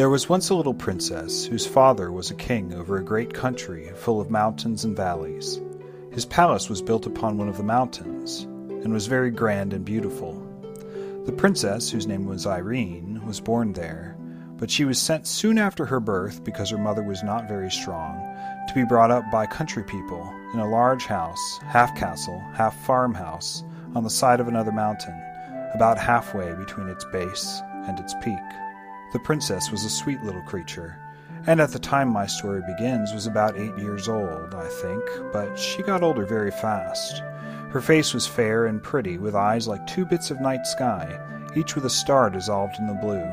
There was once a little princess whose father was a king over a great country full of mountains and valleys. His palace was built upon one of the mountains and was very grand and beautiful. The princess, whose name was Irene, was born there, but she was sent soon after her birth, because her mother was not very strong, to be brought up by country people in a large house, half castle, half farmhouse, on the side of another mountain, about halfway between its base and its peak. The princess was a sweet little creature, and at the time my story begins was about eight years old, I think, but she got older very fast. Her face was fair and pretty, with eyes like two bits of night sky, each with a star dissolved in the blue.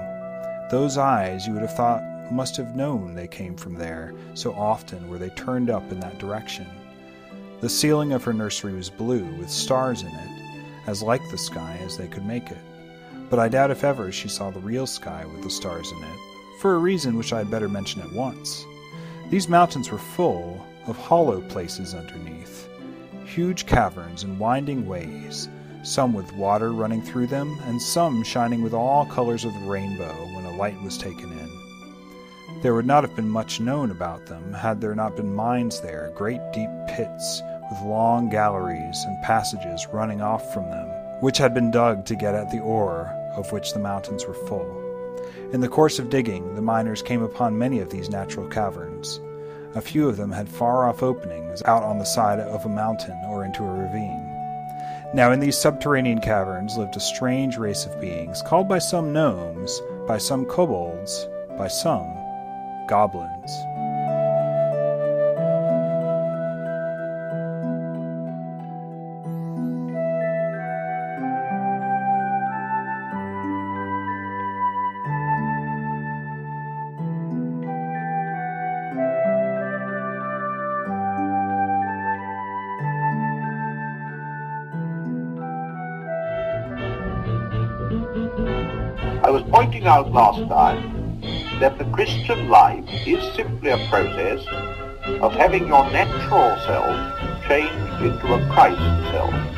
Those eyes you would have thought must have known they came from there, so often were they turned up in that direction. The ceiling of her nursery was blue, with stars in it, as like the sky as they could make it. But I doubt if ever she saw the real sky with the stars in it, for a reason which I had better mention at once. These mountains were full of hollow places underneath, huge caverns and winding ways, some with water running through them, and some shining with all colors of the rainbow when a light was taken in. There would not have been much known about them had there not been mines there, great deep pits with long galleries and passages running off from them, which had been dug to get at the ore of which the mountains were full. In the course of digging, the miners came upon many of these natural caverns. A few of them had far off openings out on the side of a mountain or into a ravine. Now, in these subterranean caverns lived a strange race of beings, called by some gnomes, by some kobolds, by some goblins. Out last time that the Christian life is simply a process of having your natural self changed into a Christ self.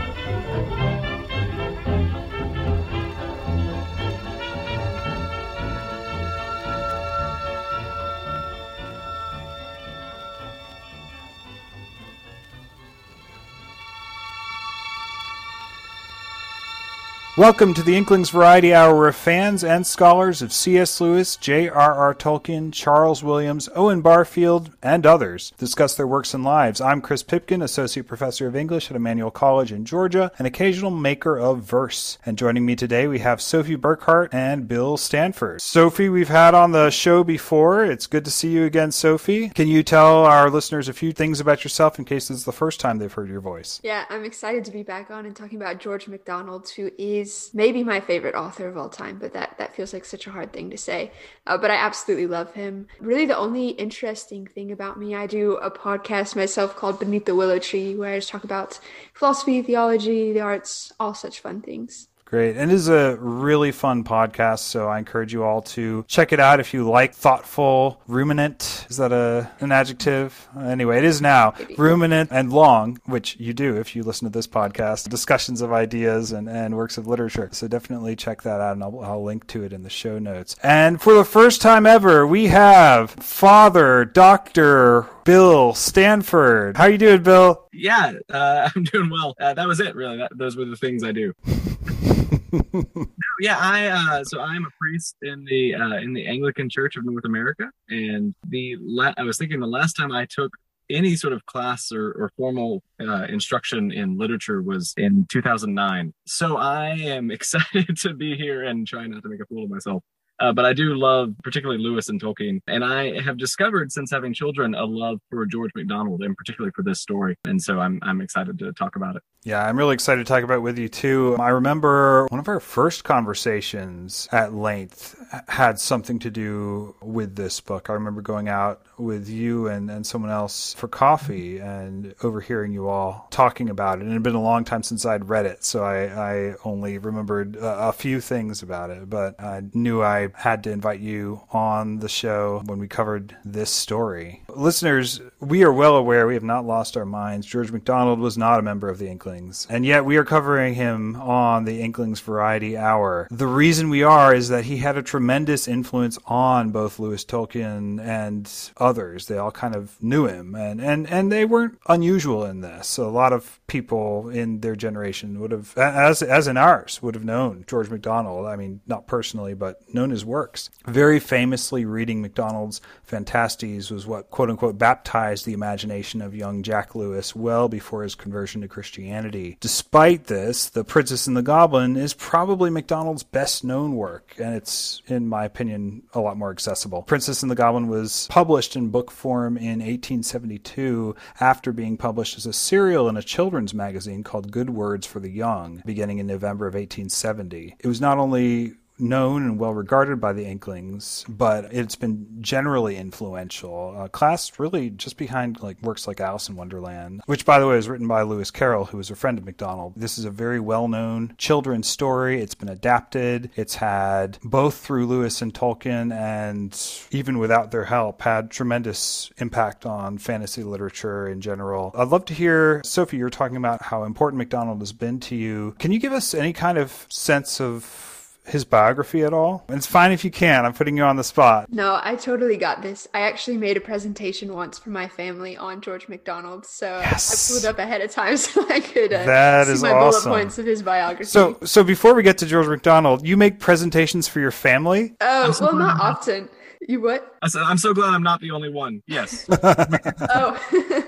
Welcome to the Inklings Variety Hour, where fans and scholars of C.S. Lewis, J.R.R. Tolkien, Charles Williams, Owen Barfield, and others discuss their works and lives. I'm Chris Pipkin, Associate Professor of English at Emmanuel College in Georgia, an occasional maker of verse. And joining me today, we have Sophie Burkhardt and Bill Stanford. Sophie, we've had on the show before. It's good to see you again, Sophie. Can you tell our listeners a few things about yourself in case this is the first time they've heard your voice? Yeah, I'm excited to be back on and talking about George MacDonald, who is maybe my favorite author of all time, but that, that feels like such a hard thing to say. Uh, but I absolutely love him. Really, the only interesting thing about me, I do a podcast myself called Beneath the Willow Tree, where I just talk about philosophy, theology, the arts, all such fun things. Great. And it is a really fun podcast, so I encourage you all to check it out if you like thoughtful, ruminant. Is that a an adjective? Anyway, it is now. Ruminant and long, which you do if you listen to this podcast, discussions of ideas and, and works of literature. So definitely check that out, and I'll, I'll link to it in the show notes. And for the first time ever, we have Father Dr. Bill Stanford. How you doing, Bill? Yeah, uh, I'm doing well. Uh, that was it, really. That, those were the things I do. yeah, I uh, so I am a priest in the uh, in the Anglican Church of North America, and the la- I was thinking the last time I took any sort of class or, or formal uh, instruction in literature was in 2009. So I am excited to be here and try not to make a fool of myself. Uh, but I do love particularly Lewis and Tolkien. And I have discovered since having children a love for George MacDonald and particularly for this story. And so I'm, I'm excited to talk about it. Yeah, I'm really excited to talk about it with you too. I remember one of our first conversations at length had something to do with this book. I remember going out with you and, and someone else for coffee and overhearing you all talking about it. And it had been a long time since I'd read it, so I, I only remembered a, a few things about it, but I knew I had to invite you on the show when we covered this story. listeners, we are well aware, we have not lost our minds. George MacDonald was not a member of the Inklings, and yet we are covering him on the Inklings Variety Hour. The reason we are is that he had a tremendous influence on both Lewis Tolkien and others. They all kind of knew him, and, and, and they weren't unusual in this. A lot of people in their generation would have, as, as in ours, would have known George MacDonald. I mean, not personally, but known his works. Very famously, reading MacDonald's Phantastes was what, quote unquote, baptized the imagination of young Jack Lewis well before his conversion to Christianity. Despite this, The Princess and the Goblin is probably MacDonald's best known work, and it's, in my opinion, a lot more accessible. Princess and the Goblin was published in book form in 1872 after being published as a serial in a children's magazine called Good Words for the Young, beginning in November of 1870. It was not only known and well regarded by the Inklings, but it's been generally influential. Uh, class really just behind like works like Alice in Wonderland, which by the way was written by Lewis Carroll, who was a friend of MacDonald. This is a very well known children's story. It's been adapted. It's had both through Lewis and Tolkien, and even without their help, had tremendous impact on fantasy literature in general. I'd love to hear, Sophie, you're talking about how important MacDonald has been to you. Can you give us any kind of sense of his biography at all? It's fine if you can. I'm putting you on the spot. No, I totally got this. I actually made a presentation once for my family on George MacDonald, so yes. I pulled up ahead of time so I could uh, that see is my awesome. bullet points of his biography. So, so before we get to George MacDonald, you make presentations for your family? Oh, well, not often. You what? I said, I'm so glad I'm not the only one. Yes. oh,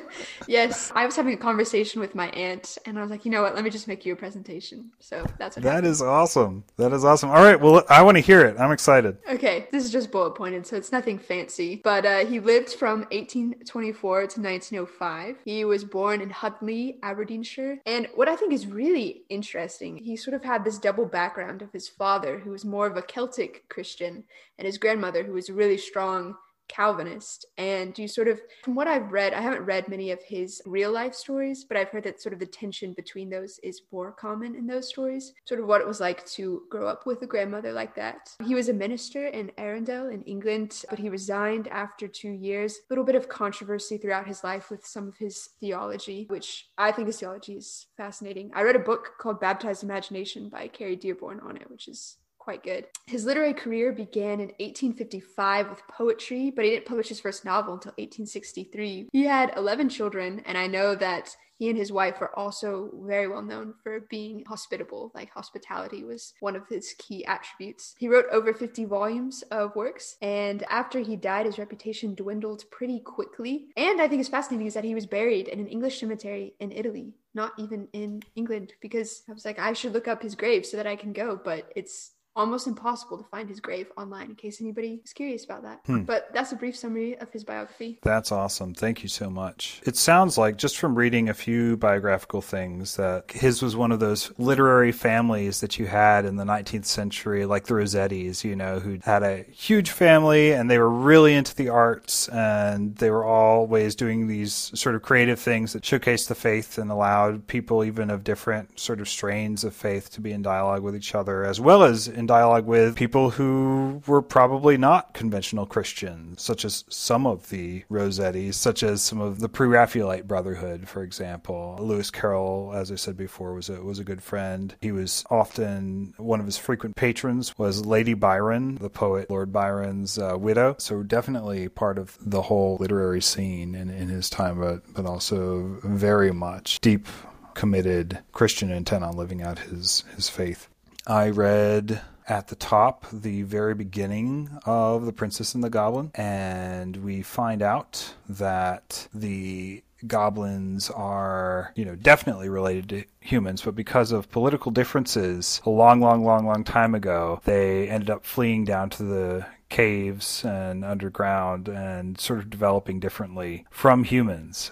yes. I was having a conversation with my aunt, and I was like, you know what? Let me just make you a presentation. So that's what. That happened. is awesome. That is awesome. All right. Well, I want to hear it. I'm excited. Okay, this is just bullet pointed, so it's nothing fancy. But uh, he lived from 1824 to 1905. He was born in Huntly, Aberdeenshire. And what I think is really interesting, he sort of had this double background of his father, who was more of a Celtic Christian, and his grandmother, who was really strong Calvinist. And you sort of, from what I've read, I haven't read many of his real life stories, but I've heard that sort of the tension between those is more common in those stories. Sort of what it was like to grow up with a grandmother like that. He was a minister in Arundel in England, but he resigned after two years. A little bit of controversy throughout his life with some of his theology, which I think his theology is fascinating. I read a book called Baptized Imagination by Kerry Dearborn on it, which is quite good. His literary career began in 1855 with poetry, but he didn't publish his first novel until 1863. He had 11 children, and I know that he and his wife are also very well known for being hospitable. Like hospitality was one of his key attributes. He wrote over 50 volumes of works, and after he died, his reputation dwindled pretty quickly. And I think it's fascinating is that he was buried in an English cemetery in Italy, not even in England, because I was like, I should look up his grave so that I can go, but it's almost impossible to find his grave online in case anybody is curious about that. Hmm. But that's a brief summary of his biography. That's awesome. Thank you so much. It sounds like, just from reading a few biographical things, that his was one of those literary families that you had in the 19th century, like the Rossettis, you know, who had a huge family and they were really into the arts and they were always doing these sort of creative things that showcased the faith and allowed people, even of different sort of strains of faith, to be in dialogue with each other, as well as in dialogue with people who were probably not conventional Christians, such as some of the Rossettis, such as some of the Pre-Raphaelite Brotherhood, for example. Lewis Carroll, as I said before, was a was a good friend. He was often one of his frequent patrons was Lady Byron, the poet Lord Byron's uh, widow. So definitely part of the whole literary scene in, in his time, but but also very much deep committed Christian intent on living out his his faith. I read at the top the very beginning of The Princess and the Goblin, and we find out that the goblins are, you know, definitely related to humans, but because of political differences a long, long, long, long time ago, they ended up fleeing down to the caves and underground and sort of developing differently from humans.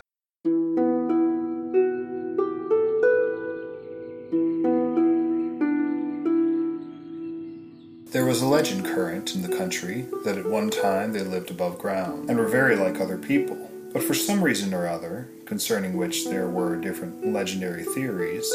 There was a legend current in the country that at one time they lived above ground and were very like other people. But for some reason or other, concerning which there were different legendary theories,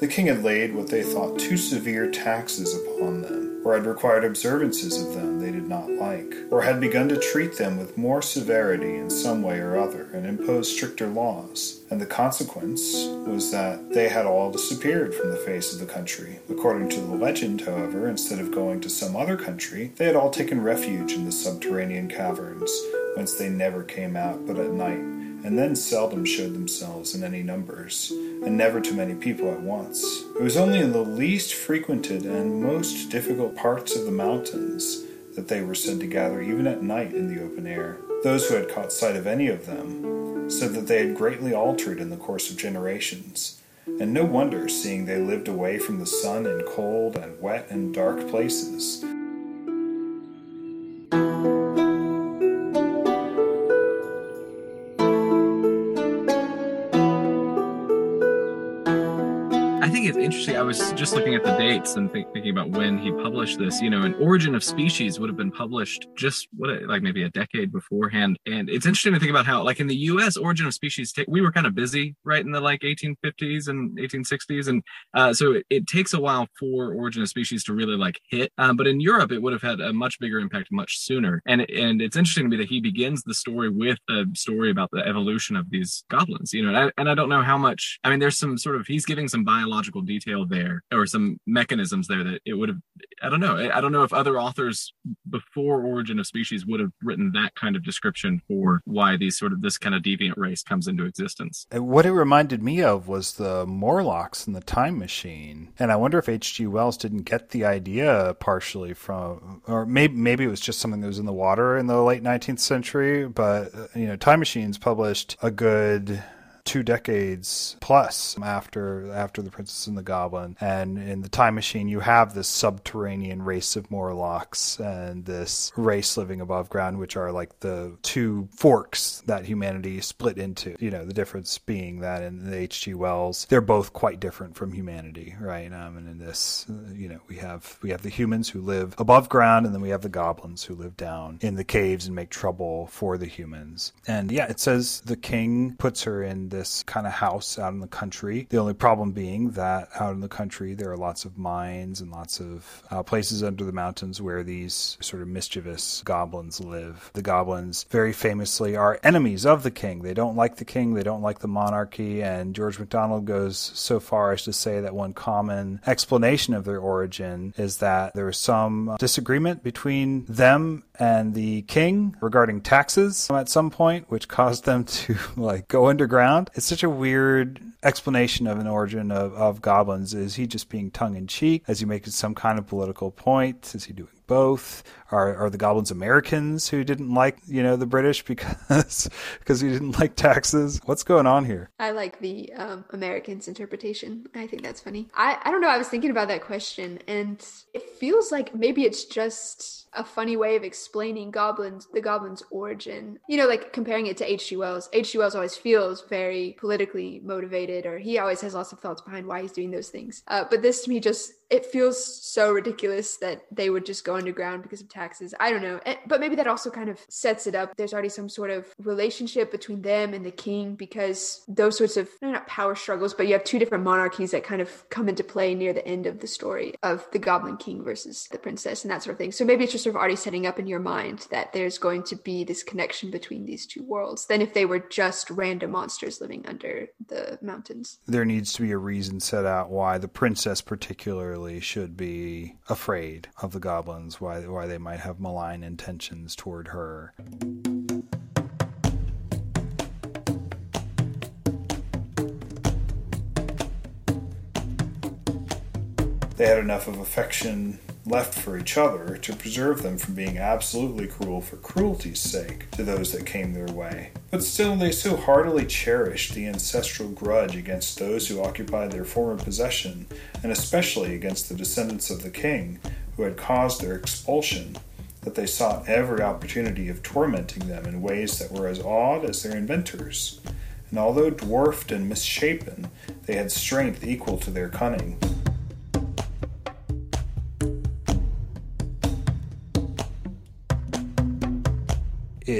the king had laid what they thought too severe taxes upon them, or had required observances of them they did not like, or had begun to treat them with more severity in some way or other and impose stricter laws. And the consequence was that they had all disappeared from the face of the country. According to the legend, however, instead of going to some other country, they had all taken refuge in the subterranean caverns, whence they never came out but at night, and then seldom showed themselves in any numbers and never to many people at once. It was only in the least frequented and most difficult parts of the mountains that they were said to gather even at night in the open air. Those who had caught sight of any of them said that they had greatly altered in the course of generations, and no wonder, seeing they lived away from the sun in cold and wet and dark places. Interesting. I was just looking at the dates and think, thinking about when he published this. You know, an Origin of Species would have been published just what, like maybe a decade beforehand. And it's interesting to think about how, like in the U.S., Origin of Species, we were kind of busy right in the like 1850s and 1860s, and uh, so it, it, takes a while for Origin of Species to really like hit. Um, but in Europe, it would have had a much bigger impact much sooner. And and it's interesting to me that he begins the story with a story about the evolution of these goblins. You know, and I, and I don't know how much. I mean, there's some sort of he's giving some biological details detail there or some mechanisms there that it would have i don't know. I don't know if other authors before origin of species would have written that kind of description for why these sort of this kind of deviant race comes into existence. What it reminded me of was the morlocks in the time machine. And i wonder if hg wells didn't get the idea partially from or maybe maybe it was just something that was in the water in the late 19th century but uh, you know time machines published a good two decades plus after after the Princess and the Goblin. And in the Time Machine, you have this subterranean race of Morlocks and this race living above ground, which are like the two forks that humanity split into. You know, the difference being that in the H.G. Wells, they're both quite different from humanity, right? Um, and in this, you know, we have we have the humans who live above ground, and then we have the goblins who live down in the caves and make trouble for the humans. And yeah, it says the king puts her in this kind of house out in the country. The only problem being that out in the country, there are lots of mines and lots of uh, places under the mountains where these sort of mischievous goblins live. The goblins, very famously, are enemies of the king. They don't like the king, they don't like the monarchy, and George MacDonald goes so far as to say that one common explanation of their origin is that there was some disagreement between them and the king regarding taxes at some point, which caused them to like go underground it's such a weird explanation of an origin of, of goblins. Is he just being tongue in cheek? Is he making some kind of political point? Is he doing both? Are are the goblins Americans who didn't like you know the British because because he didn't like taxes? What's going on here? I like the um, Americans interpretation. I think that's funny. I I don't know. I was thinking about that question, and it feels like maybe it's just a funny way of explaining goblins the goblins origin you know like comparing it to hg wells hg wells always feels very politically motivated or he always has lots of thoughts behind why he's doing those things uh, but this to me just it feels so ridiculous that they would just go underground because of taxes. I don't know. Eh, but maybe that also kind of sets it up. There's already some sort of relationship between them and the king because those sorts of eh, not power struggles, but you have two different monarchies that kind of come into play near the end of the story of the Goblin King versus the princess and that sort of thing. So maybe it's just sort of already setting up in your mind that there's going to be this connection between these two worlds than if they were just random monsters living under the mountains. There needs to be a reason set out why the princess particularly should be afraid of the goblins, why why they might have malign intentions toward her. They had enough of affection left for each other to preserve them from being absolutely cruel for cruelty's sake to those that came their way. But still, they so heartily cherished the ancestral grudge against those who occupied their former possession, and especially against the descendants of the king who had caused their expulsion, that they sought every opportunity of tormenting them in ways that were as odd as their inventors. And although dwarfed and misshapen, they had strength equal to their cunning.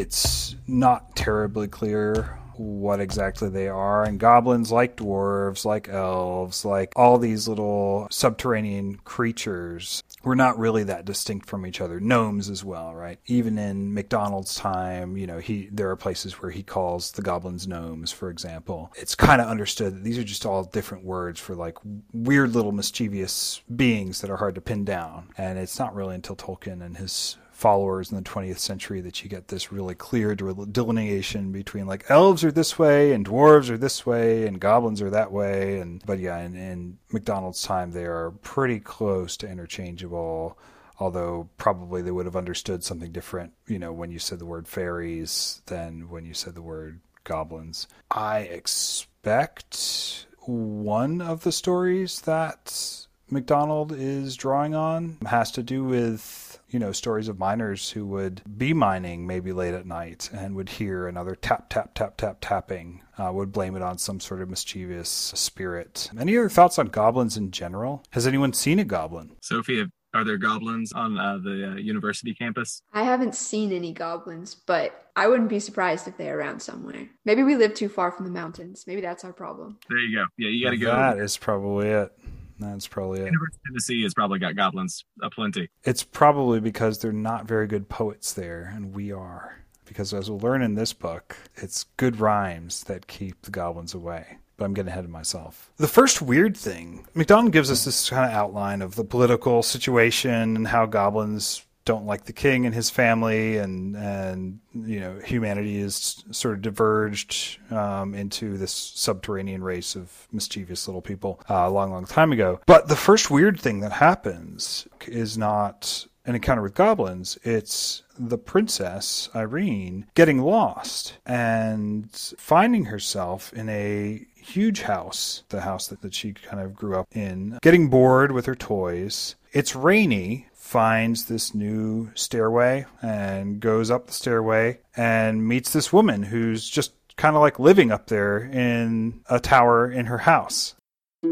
It's not terribly clear what exactly they are. And goblins, like dwarves, like elves, like all these little subterranean creatures, were not really that distinct from each other. Gnomes as well, right? Even in MacDonald's time, you know, he there are places where he calls the goblins gnomes, for example. It's kind of understood that these are just all different words for like weird little mischievous beings that are hard to pin down. And it's not really until Tolkien and his followers in the 20th century that you get this really clear delineation between like elves are this way and dwarves are this way and goblins are that way and but yeah in, in MacDonald's time they are pretty close to interchangeable although probably they would have understood something different you know when you said the word fairies than when you said the word goblins. I expect one of the stories that MacDonald is drawing on has to do with you know, stories of miners who would be mining maybe late at night and would hear another tap, tap, tap, tap, tapping, uh, would blame it on some sort of mischievous spirit. Any other thoughts on goblins in general? Has anyone seen a goblin? Sophie, are there goblins on uh, the uh, university campus? I haven't seen any goblins, but I wouldn't be surprised if they're around somewhere. Maybe we live too far from the mountains. Maybe that's our problem. There you go. Yeah, you got to go. That is probably it. That's probably it. University of Tennessee has probably got goblins aplenty. It's probably because they're not very good poets there, and we are. Because as we'll learn in this book, it's good rhymes that keep the goblins away but I'm getting ahead of myself. The first weird thing, MacDonald gives us this kind of outline of the political situation and how goblins don't like the king and his family, and and you know humanity is sort of diverged um, into this subterranean race of mischievous little people uh, a long, long time ago. But the first weird thing that happens is not an encounter with goblins. It's the princess Irene getting lost and finding herself in a huge house, the house that, that she kind of grew up in, getting bored with her toys. It's rainy, finds this new stairway and goes up the stairway and meets this woman who's just kind of like living up there in a tower in her house. The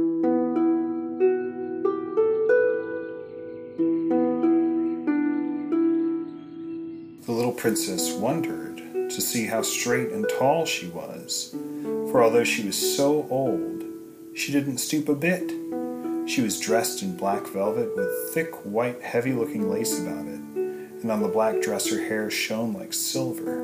little princess wondered to see how straight and tall she was, for although she was so old, she didn't stoop a bit. She was dressed in black velvet with thick, white, heavy looking lace about it, and on the black dress her hair shone like silver.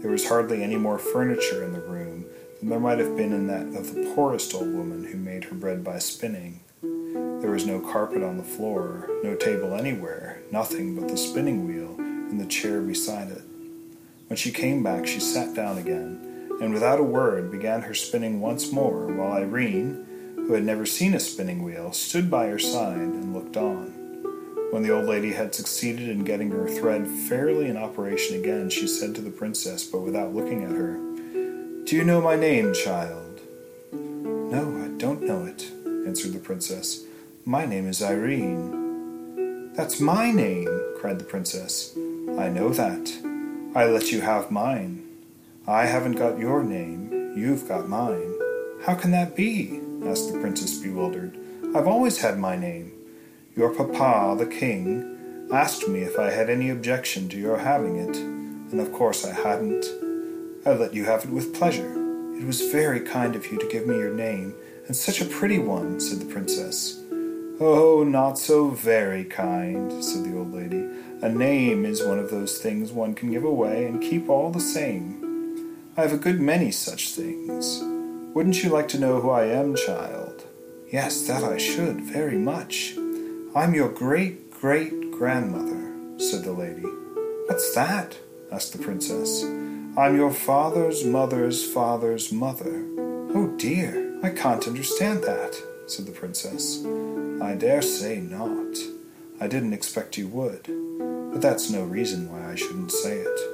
There was hardly any more furniture in the room than there might have been in that of the poorest old woman who made her bread by spinning. There was no carpet on the floor, no table anywhere, nothing but the spinning wheel and the chair beside it. When she came back, she sat down again, and without a word began her spinning once more, while Irene, who had never seen a spinning wheel, stood by her side and looked on. When the old lady had succeeded in getting her thread fairly in operation again, she said to the princess, but without looking at her, Do you know my name, child? No, I don't know it, answered the princess. My name is Irene. That's my name, cried the princess. I know that. I let you have mine. I haven't got your name. You've got mine. How can that be? Asked the princess, bewildered. I've always had my name. Your papa, the king, asked me if I had any objection to your having it, and of course I hadn't. I let you have it with pleasure. It was very kind of you to give me your name, and such a pretty one, said the princess. Oh, not so very kind, said the old lady. A name is one of those things one can give away and keep all the same. I have a good many such things. Wouldn't you like to know who I am, child? Yes, that I should, very much. I'm your great great grandmother, said the lady. What's that? asked the princess. I'm your father's mother's father's mother. Oh dear, I can't understand that, said the princess. I dare say not. I didn't expect you would, but that's no reason why I shouldn't say it.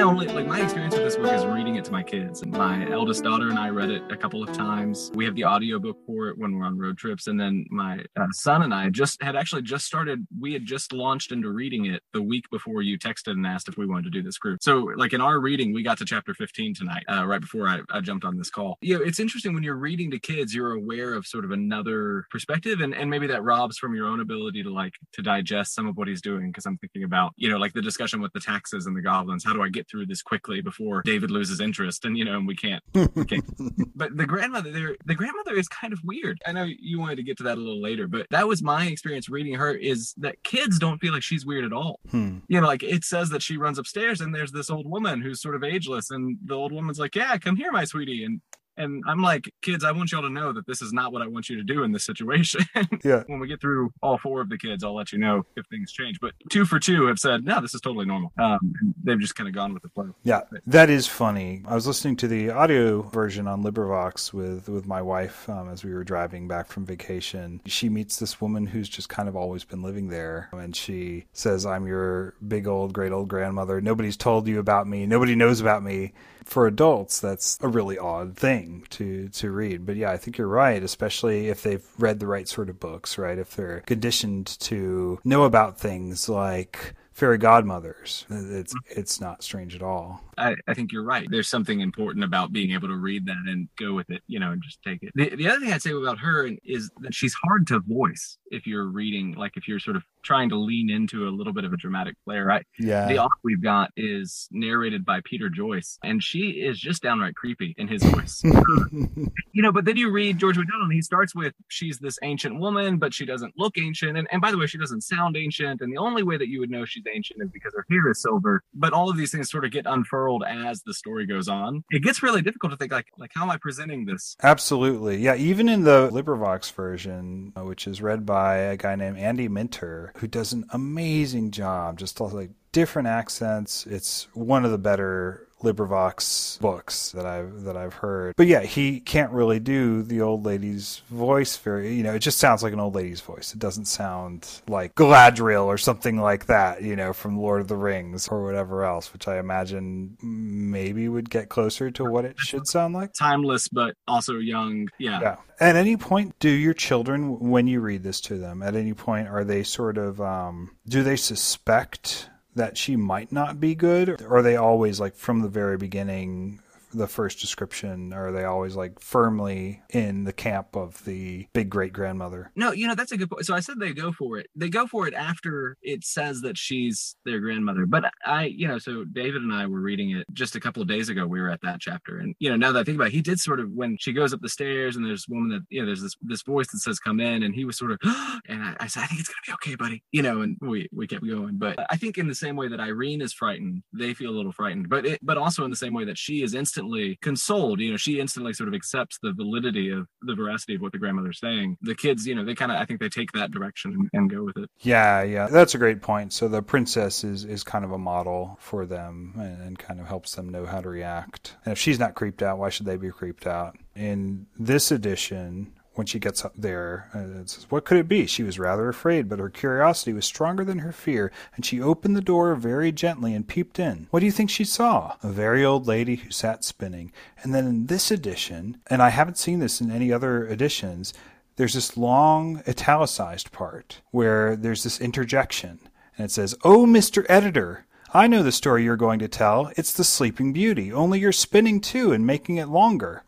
Only like my experience with this book is reading it to my kids. And my eldest daughter and I read it a couple of times. We have the audiobook for it when we're on road trips. And then my uh, son and I just had actually just started, we had just launched into reading it the week before you texted and asked if we wanted to do this group. So, like in our reading, we got to chapter 15 tonight, uh, right before I, I jumped on this call. You know, it's interesting when you're reading to kids, you're aware of sort of another perspective, and, and maybe that robs from your own ability to like to digest some of what he's doing. Cause I'm thinking about, you know, like the discussion with the taxes and the goblins. How do I get through this quickly before David loses interest? And, you know, and we can't. We can't. but the grandmother there, the grandmother is kind of weird. I know you wanted to get to that a little later, but that was my experience reading her is that kids don't feel like she's weird at all. Hmm. You know, like it says that she runs upstairs and there's this old woman who's sort of ageless, and the old woman's like, Yeah, come here, my sweetie. And and I'm like, kids, I want y'all to know that this is not what I want you to do in this situation. Yeah. when we get through all four of the kids, I'll let you know if things change. But two for two have said, no, this is totally normal. Um, they've just kind of gone with the flow. Yeah, that is funny. I was listening to the audio version on LibriVox with with my wife um, as we were driving back from vacation. She meets this woman who's just kind of always been living there, and she says, "I'm your big old great old grandmother. Nobody's told you about me. Nobody knows about me." For adults, that's a really odd thing to to read. But yeah, I think you're right, especially if they've read the right sort of books, right? If they're conditioned to know about things like fairy godmothers. It's it's not strange at all. I, I think you're right. There's something important about being able to read that and go with it, you know, and just take it. The, the other thing I'd say about her is that she's hard to voice if you're reading, like if you're sort of trying to lean into a little bit of a dramatic flair. Right? Yeah. The author we've got is narrated by Peter Joyce, and she is just downright creepy in his voice. you know, but then you read George MacDonald, and he starts with she's this ancient woman, but she doesn't look ancient. And, and by the way, she doesn't sound ancient. And the only way that you would know she's ancient is because her hair is silver. But all of these things sort of get unfurled as the story goes on. It gets really difficult to think like, like how am I presenting this? Absolutely. Yeah, even in the LibriVox version, uh, which is read by a guy named Andy Minter, who does an amazing job, just to like different accents. It's one of the better LibriVox books that I've that I've heard. But yeah, he can't really do the old lady's voice very. You know, it just sounds like an old lady's voice. It doesn't sound like Galadriel or something like that. You know, from Lord of the Rings or whatever else, which I imagine maybe would get closer to what it should sound like. Timeless, but also young. Yeah. Yeah. At any point, do your children, when you read this to them, at any point, are they sort of, um, do they suspect that she might not be good? Or are they always like from the very beginning, the first description, are they always like firmly in the camp of the big great grandmother? No, you know, that's a good point. So I said they go for it. They go for it after it says that she's their grandmother. But I, you know, so David and I were reading it just a couple of days ago. We were at that chapter. And, you know, now that I think about it, he did sort of when she goes up the stairs and there's woman that, you know, there's this this voice that says, come in. And he was sort of, and I, I said, I think it's to be okay, buddy. You know, and we, we kept going. But I think in the same way that Irene is frightened, they feel a little frightened. But it, but also in the same way that she is instantly consoled. You know, she instantly sort of accepts the validity of the veracity of what the grandmother's saying. The kids, you know, they kind of, I think they take that direction and, and, go with it. Yeah, yeah, that's a great point. So the princess is is kind of a model for them and, and kind of helps them know how to react. And if she's not creeped out, why should they be creeped out? In this edition, when she gets up there. Uh, says, what could it be? She was rather afraid, but her curiosity was stronger than her fear, and she opened the door very gently and peeped in. What do you think she saw? A very old lady who sat spinning. And then in this edition, and I haven't seen this in any other editions, there's this long italicized part where there's this interjection, and it says, Oh, Mr. Editor, I know the story you're going to tell. It's the Sleeping Beauty, only you're spinning too and making it longer.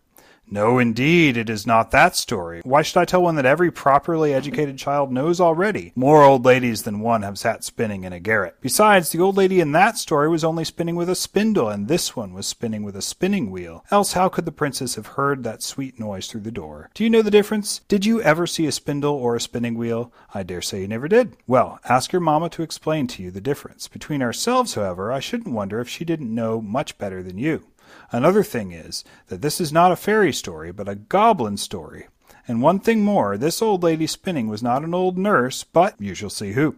No, indeed, it is not that story. Why should I tell one that every properly educated child knows already? More old ladies than one have sat spinning in a garret. Besides, the old lady in that story was only spinning with a spindle, and this one was spinning with a spinning wheel. Else how could the princess have heard that sweet noise through the door? Do you know the difference? Did you ever see a spindle or a spinning wheel? I dare say you never did. Well, ask your mamma to explain to you the difference. Between ourselves, however, I shouldn't wonder if she didn't know much better than you. Another thing is that this is not a fairy story, but a goblin story. And one thing more, this old lady spinning was not an old nurse, but you shall see who.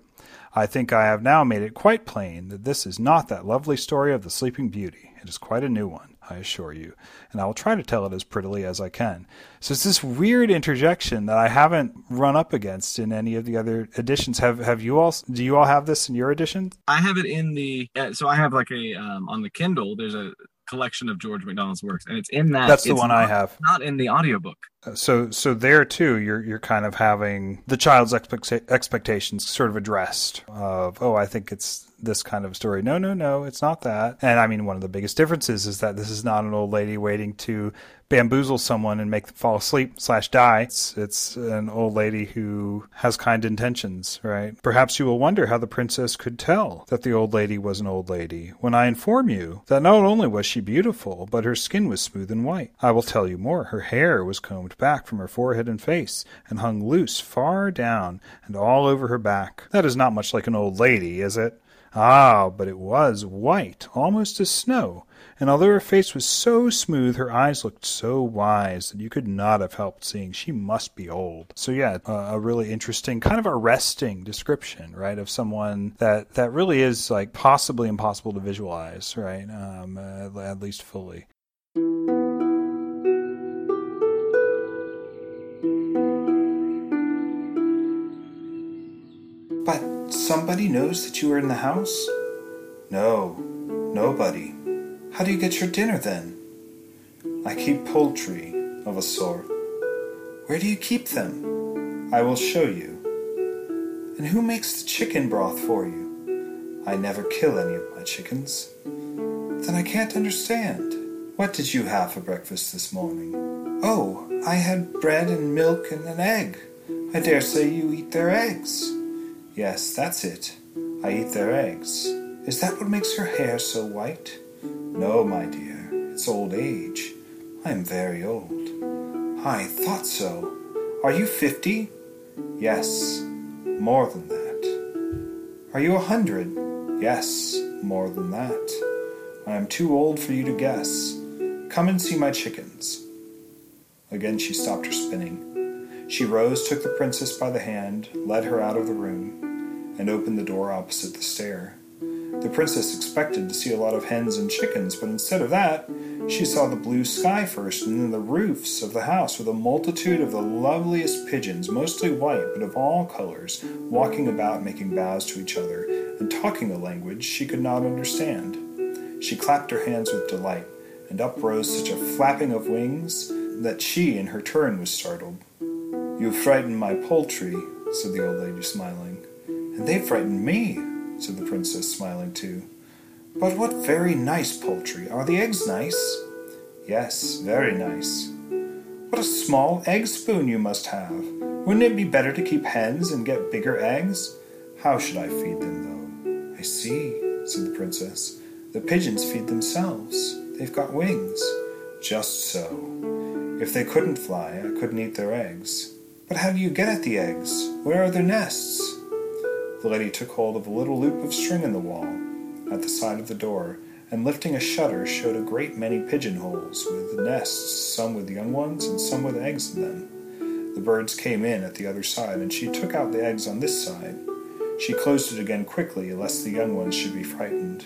I think I have now made it quite plain that this is not that lovely story of the Sleeping Beauty. It is quite a new one, I assure you, and I will try to tell it as prettily as I can. So it's this weird interjection that I haven't run up against in any of the other editions. Have have you all? Do you all have this in your editions? I have it in the. so I have like a um, on the Kindle. There's a collection of George MacDonald's works, and it's in that. That's the one not, I have. Not in the audiobook. So so there too, you're you're kind of having the child's expect- expectations sort of addressed. Of oh, I think it's this kind of story. No, no, no, it's not that. And I mean, one of the biggest differences is that this is not an old lady waiting to bamboozle someone and make them fall asleep slash die. It's, it's an old lady who has kind intentions, right? Perhaps you will wonder how the princess could tell that the old lady was an old lady when I inform you that not only was she beautiful, but her skin was smooth and white. I will tell you more. Her hair was combed back from her forehead and face and hung loose far down and all over her back. That is not much like an old lady, is it? Ah, but it was white, almost as snow, and although her face was so smooth, her eyes looked so wise that you could not have helped seeing she must be old. So yeah, uh, a really interesting, kind of arresting description, right, of someone that that really is like possibly impossible to visualize, right, um, uh, at least fully. Somebody knows that you are in the house? No, nobody. How do you get your dinner then? I keep poultry of a sort. Where do you keep them? I will show you. And who makes the chicken broth for you? I never kill any of my chickens. Then I can't understand. What did you have for breakfast this morning? Oh, I had bread and milk and an egg. I dare say you eat their eggs. Yes, that's it. I eat their eggs. Is that what makes your hair so white? No, my dear, it's old age. I am very old. I thought so. Are you fifty? Yes, more than that. Are you a hundred? Yes, more than that. I am too old for you to guess. Come and see my chickens. Again she stopped her spinning. She rose, took the princess by the hand, led her out of the room, and opened the door opposite the stair. The princess expected to see a lot of hens and chickens, but instead of that, she saw the blue sky first and then the roofs of the house with a multitude of the loveliest pigeons, mostly white but of all colors, walking about making bows to each other and talking a language she could not understand. She clapped her hands with delight, and up rose such a flapping of wings that she in her turn was startled. You have frightened my poultry, said the old lady, smiling. And they frightened me, said the princess, smiling too. But what very nice poultry! Are the eggs nice? Yes, very nice. What a small egg spoon you must have! Wouldn't it be better to keep hens and get bigger eggs? How should I feed them, though? I see, said the princess. The pigeons feed themselves. They've got wings. Just so. If they couldn't fly, I couldn't eat their eggs. But how do you get at the eggs? Where are their nests? The lady took hold of a little loop of string in the wall, at the side of the door, and lifting a shutter showed a great many pigeonholes with nests, some with young ones and some with eggs in them. The birds came in at the other side, and she took out the eggs on this side. She closed it again quickly, lest the young ones should be frightened.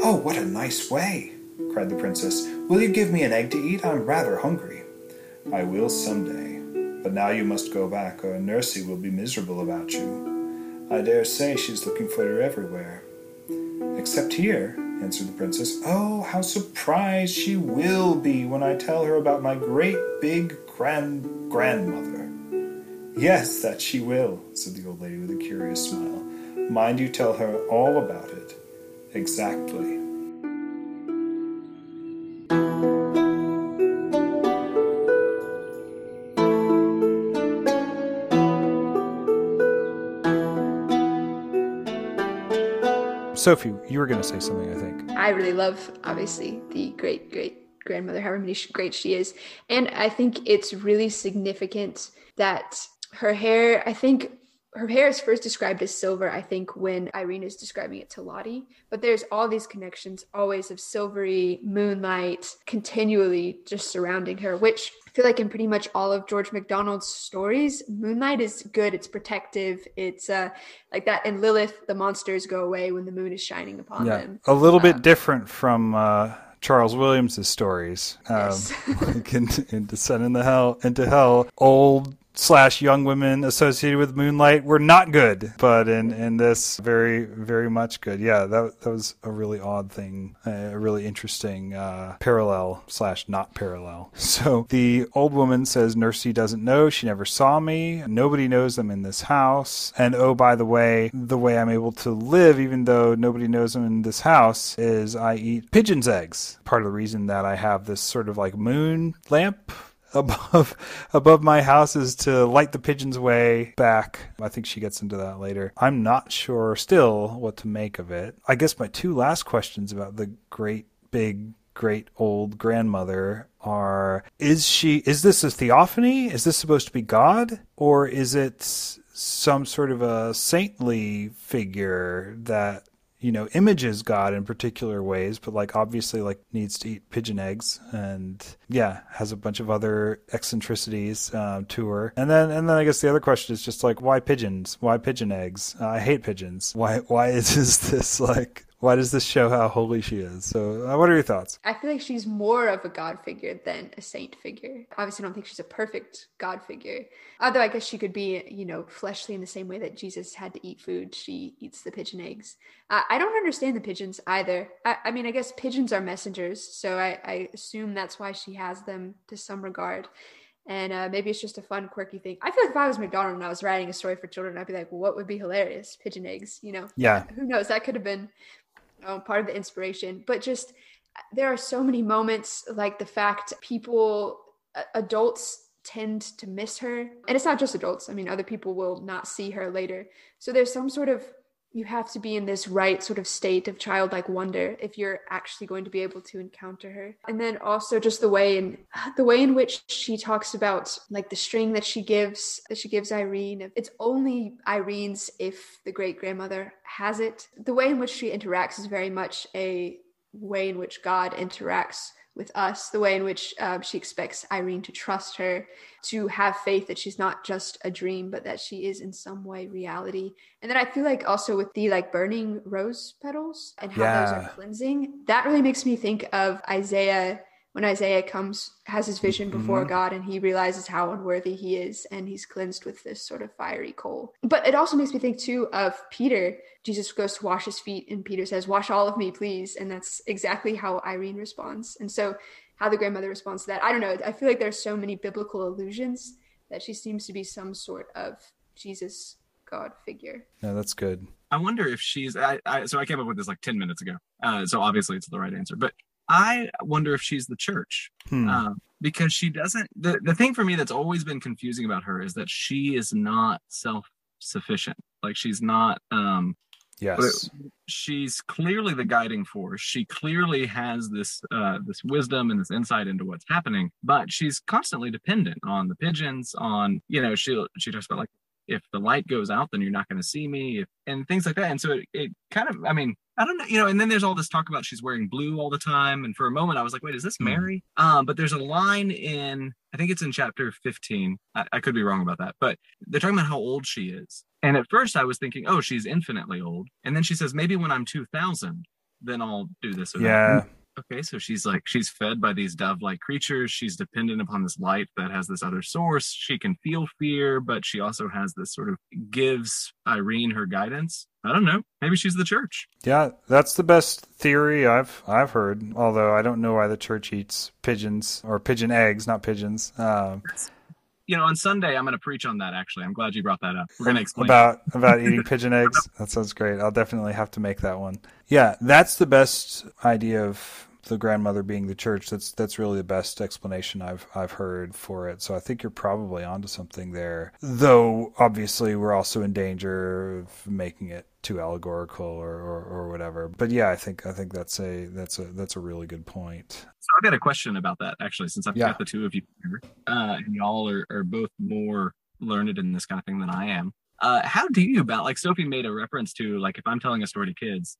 Oh, what a nice way! cried the princess. Will you give me an egg to eat? I'm rather hungry. I will some day, but now you must go back, or Nursie will be miserable about you. I dare say she's looking for you everywhere. Except here, answered the princess. Oh, how surprised she will be when I tell her about my great big grand grandmother. Yes, that she will, said the old lady with a curious smile. Mind you tell her all about it. Exactly. Sophie, you were going to say something, I think. I really love, obviously, the great great grandmother, however many great she is. And I think it's really significant that her hair, I think her hair is first described as silver, I think, when Irene is describing it to Lootie. But there's all these connections always of silvery moonlight continually just surrounding her, which I feel like in pretty much all of George MacDonald's stories, moonlight is good. It's protective. It's uh, like that. And Lilith, the monsters go away when the moon is shining upon yeah, them. A little bit um, different from. Uh Charles Williams' stories, um, yes. like in, in Descent into Hell, into Hell, old slash young women associated with Moonlight were not good, but in in this very very much good. Yeah, that that was a really odd thing, a really interesting uh, parallel slash not parallel. So the old woman says Nursey doesn't know. She never saw me. Nobody knows them in this house. And oh, by the way, the way I'm able to live, even though nobody knows them in this house, is I eat pigeons' eggs. Part of the reason that I have this sort of like moon lamp above above my house is to light the pigeons way back. I think she gets into that later. I'm not sure still what to make of it. I guess my two last questions about the great big great old grandmother are is she is this a theophany? Is this supposed to be God or is it some sort of a saintly figure that you know, images God in particular ways, but like obviously like needs to eat pigeon eggs and yeah, has a bunch of other eccentricities uh, to her. And then and then I guess the other question is just like why pigeons? Why pigeon eggs? Uh, I hate pigeons. Why why is this like why does this show how holy she is? So, uh, what are your thoughts? I feel like she's more of a god figure than a saint figure. Obviously, I don't think she's a perfect god figure. Although I guess she could be, you know, fleshly in the same way that Jesus had to eat food. She eats the pigeon eggs. Uh, I don't understand the pigeons either. I, I, mean, I guess pigeons are messengers, so I, I assume that's why she has them to some regard and uh, maybe it's just a fun, quirky thing. I feel like if I was MacDonald and I was writing a story for children, I'd be like, well, what would be hilarious? Pigeon eggs, you know? Yeah. Who knows? That could have been um, part of the inspiration. But just there are so many moments like the fact people, adults tend to miss her. And it's not just adults. I mean, other people will not see her later. So there's some sort of you have to be in this right sort of state of childlike wonder if you're actually going to be able to encounter her. And then also just the way in the way in which she talks about like the string that she gives that she gives irene it's only irene's if the great grandmother has it. The way in which she interacts is very much a way in which god interacts with us, the way in which uh, she expects Irene to trust her, to have faith that she's not just a dream, but that she is in some way reality. And then I feel like also with the like burning rose petals and how yeah. those are cleansing, that really makes me think of Isaiah when Isaiah comes, has his vision before mm-hmm. God and he realizes how unworthy he is and he's cleansed with this sort of fiery coal. But it also makes me think too of Peter. Jesus goes to wash his feet and Peter says, Wash all of me, please. And that's exactly how Irene responds. And so, how the grandmother responds to that, I don't know. I feel like there's so many biblical allusions that she seems to be some sort of Jesus God figure. Yeah, that's good. I wonder if she's. I, I, so I came up with this like ten minutes ago. Uh, so obviously it's the right answer. But I wonder if she's the church hmm. uh, because she doesn't. The, the thing for me that's always been confusing about her is that she is not self sufficient. Like she's not. um Yes, she's clearly the guiding force. She clearly has this uh, this wisdom and this insight into what's happening, but she's constantly dependent on the pigeons. On you know, she she talks about like if the light goes out, then you're not going to see me, if, and things like that. And so it, it kind of, I mean, I don't know, you know, and then there's all this talk about she's wearing blue all the time. And for a moment, I was like, wait, is this hmm. Mary? Um, but there's a line in, I think it's in chapter 15. I, I, could be wrong about that, but they're talking about how old she is. And at first, I was thinking, oh, she's infinitely old. And then she says, maybe when I'm 2000, then I'll do this. yeah. That. Okay, so she's like she's fed by these dove-like creatures. She's dependent upon this light that has this other source. She can feel fear, but she also has this sort of gives Irene her guidance. I don't know. Maybe she's the church. Yeah, that's the best theory I've I've heard. Although I don't know why the church eats pigeons or pigeon eggs, not pigeons. Um, you know, on Sunday I'm going to preach on that. Actually, I'm glad you brought that up. We're going to explain about about eating pigeon eggs. That sounds great. I'll definitely have to make that one. Yeah, that's the best idea of the grandmother being the church. That's that's really the best explanation I've I've heard for it. So I think you're probably onto something there. Though obviously we're also in danger of making it too allegorical or, or, or whatever. But yeah, I think I think that's a that's a that's a really good point. So I've got a question about that actually, since I've yeah. got the two of you here, uh, and y'all are, are both more learned in this kind of thing than I am. Uh, how do you about like Sophie made a reference to like if I'm telling a story to kids,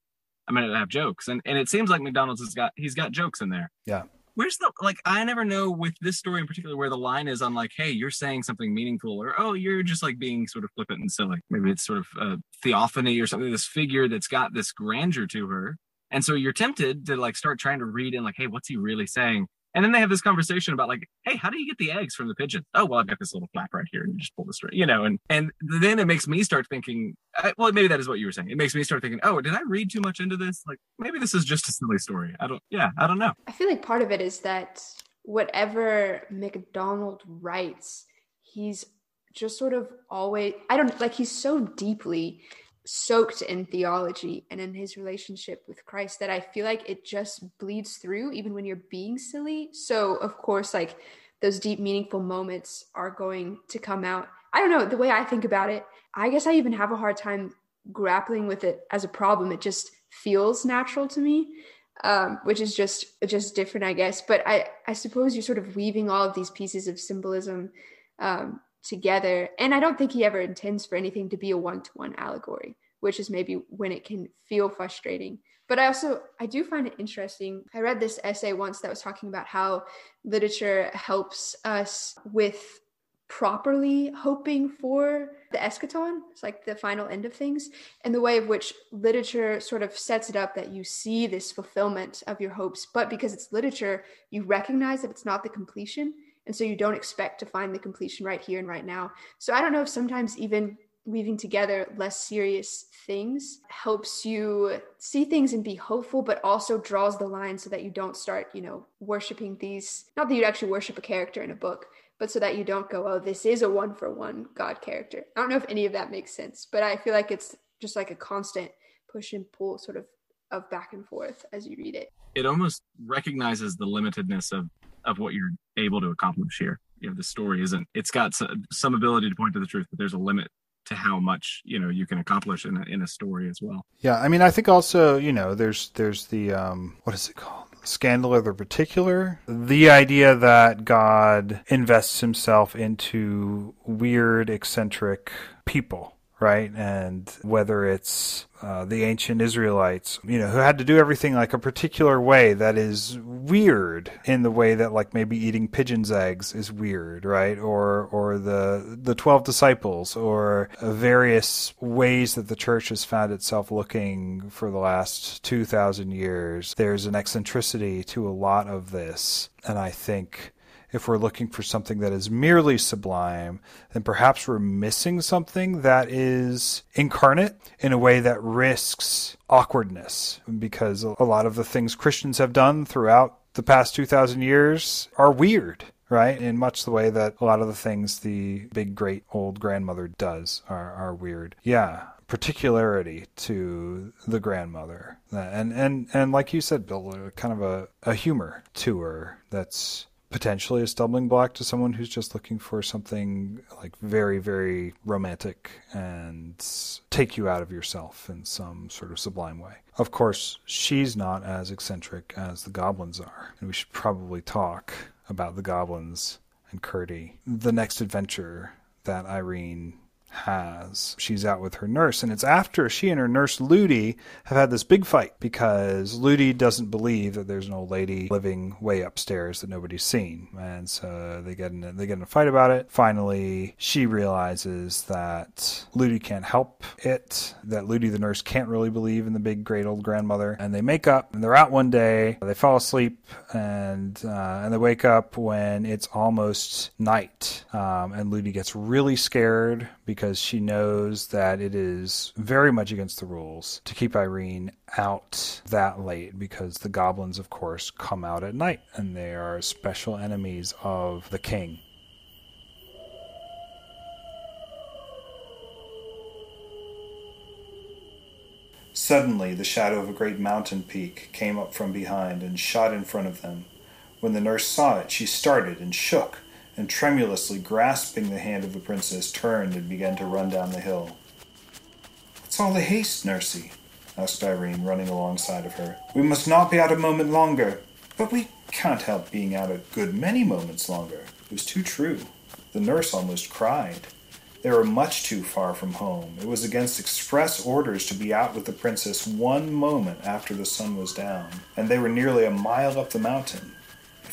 I'm gonna have jokes, and and it seems like MacDonald's has got he's got jokes in there. Yeah. Where's the like? I never know with this story in particular where the line is on like, hey, you're saying something meaningful, or oh, you're just like being sort of flippant and silly. Maybe it's sort of a theophany or something. This figure that's got this grandeur to her, and so you're tempted to like start trying to read in like, hey, what's he really saying? And then they have this conversation about like, hey, how do you get the eggs from the pigeon? Oh, well, I've got this little flap right here, and you just pull the string, you know. And and then it makes me start thinking, I, well, maybe that is what you were saying. It makes me start thinking, oh, did I read too much into this? Like, maybe this is just a silly story. I don't, yeah, I don't know. I feel like part of it is that whatever MacDonald writes, he's just sort of always, I don't like, he's so deeply soaked in theology and in his relationship with Christ that I feel like it just bleeds through even when you're being silly. So, of course, like those deep, meaningful moments are going to come out. I don't know, the way I think about it, I guess I even have a hard time grappling with it as a problem. It just feels natural to me. Um, which is just just different, I guess. But I I suppose you're sort of weaving all of these pieces of symbolism um, together. And I don't think he ever intends for anything to be a one to one allegory, which is maybe when it can feel frustrating. But I also I do find it interesting. I read this essay once that was talking about how literature helps us with properly hoping for the eschaton it's like the final end of things and the way of which literature sort of sets it up that you see this fulfillment of your hopes but because it's literature you recognize that it's not the completion and so you don't expect to find the completion right here and right now. So I don't know if sometimes even weaving together less serious things helps you see things and be hopeful, but also draws the line so that you don't start, you know, worshiping these, not that you'd actually worship a character in a book, but so that you don't go, oh, this is a one for one God character. I don't know if any of that makes sense, but I feel like it's just like a constant push and pull sort of of back and forth as you read it. It almost recognizes the limitedness of of what you're able to accomplish here. You know, the story isn't. It's got some some ability to point to the truth, but there's a limit to how much you know you can accomplish in a, in a story as well. Yeah, I mean, I think also you know there's there's the um, what is it called? Scandal of the particular. The idea that God invests himself into weird, eccentric people right? And whether it's uh, the ancient Israelites, you know, who had to do everything like a particular way that is weird in the way that like maybe eating pigeon's eggs is weird, right? Or or the the twelve disciples, or various ways that the church has found itself looking for the last two thousand years. There's an eccentricity to a lot of this, and I think if we're looking for something that is merely sublime, then perhaps we're missing something that is incarnate in a way that risks awkwardness. Because a lot of the things Christians have done throughout the past 2,000 years are weird right? In much the way that a lot of the things the big great old grandmother does are, are weird. Yeah. Particularity to the grandmother. And and and like you said, Bill, kind of a, a humor to her that's potentially a stumbling block to someone who's just looking for something like very very romantic and take you out of yourself in some sort of sublime way. Of course, she's not as eccentric as the goblins are, and we should probably talk about the goblins and Curdie. The next adventure that Irene has. She's out with her nurse, and it's after she and her nurse Lootie have had this big fight because Lootie doesn't believe that there's an old lady living way upstairs that nobody's seen, and so they get in a, they get in a fight about it. Finally, she realizes that Lootie can't help it, that Lootie the nurse can't really believe in the big great old grandmother, and they make up. And they're out one day, they fall asleep, and uh, and they wake up when it's almost night, um, and Lootie gets really scared because she knows that it is very much against the rules to keep Irene out that late because the goblins, of course, come out at night and they are special enemies of the king. Suddenly, the shadow of a great mountain peak came up from behind and shot in front of them. When the nurse saw it, she started and shook and tremulously grasping the hand of the princess, turned and began to run down the hill. What's all the haste, Nursey? asked Irene, running alongside of her. We must not be out a moment longer. But we can't help being out a good many moments longer. It was too true. The nurse almost cried. They were much too far from home. It was against express orders to be out with the princess one moment after the sun was down, and they were nearly a mile up the mountain.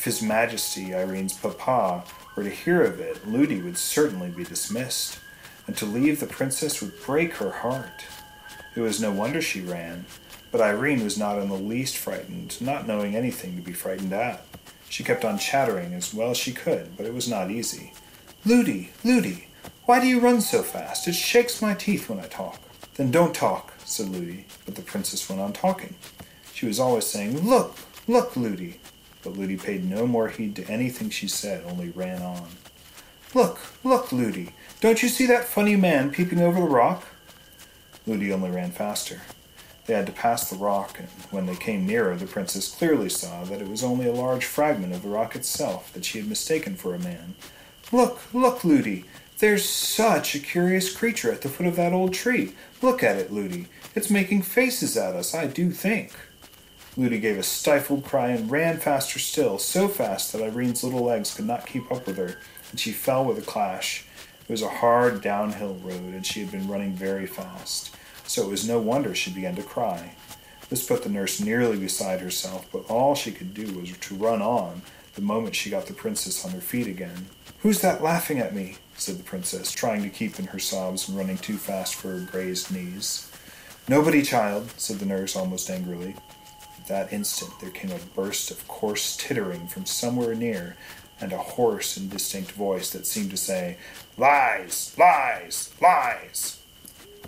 His Majesty, Irene's papa, were to hear of it, Lootie would certainly be dismissed, and to leave the princess would break her heart. It was no wonder she ran, but Irene was not in the least frightened, not knowing anything to be frightened at. She kept on chattering as well as she could, but it was not easy. Lootie, Lootie, why do you run so fast? It shakes my teeth when I talk. Then don't talk, said Lootie, but the princess went on talking. She was always saying, Look, look, Lootie. But Lootie paid no more heed to anything she said, only ran on. Look, look, Lootie. Don't you see that funny man peeping over the rock? Lootie only ran faster. They had to pass the rock, and when they came nearer, the princess clearly saw that it was only a large fragment of the rock itself that she had mistaken for a man. Look, look, Lootie, there's such a curious creature at the foot of that old tree. Look at it, Lootie. It's making faces at us, I do think. Lootie gave a stifled cry and ran faster still, so fast that Irene's little legs could not keep up with her, and she fell with a clash. It was a hard downhill road, and she had been running very fast, so it was no wonder she began to cry. This put the nurse nearly beside herself, but all she could do was to run on the moment she got the princess on her feet again. Who's that laughing at me? said the princess, trying to keep in her sobs and running too fast for her grazed knees. Nobody, child, said the nurse almost angrily. At that instant there came a burst of coarse tittering from somewhere near, and a hoarse and distinct voice that seemed to say, Lies! Lies! Lies!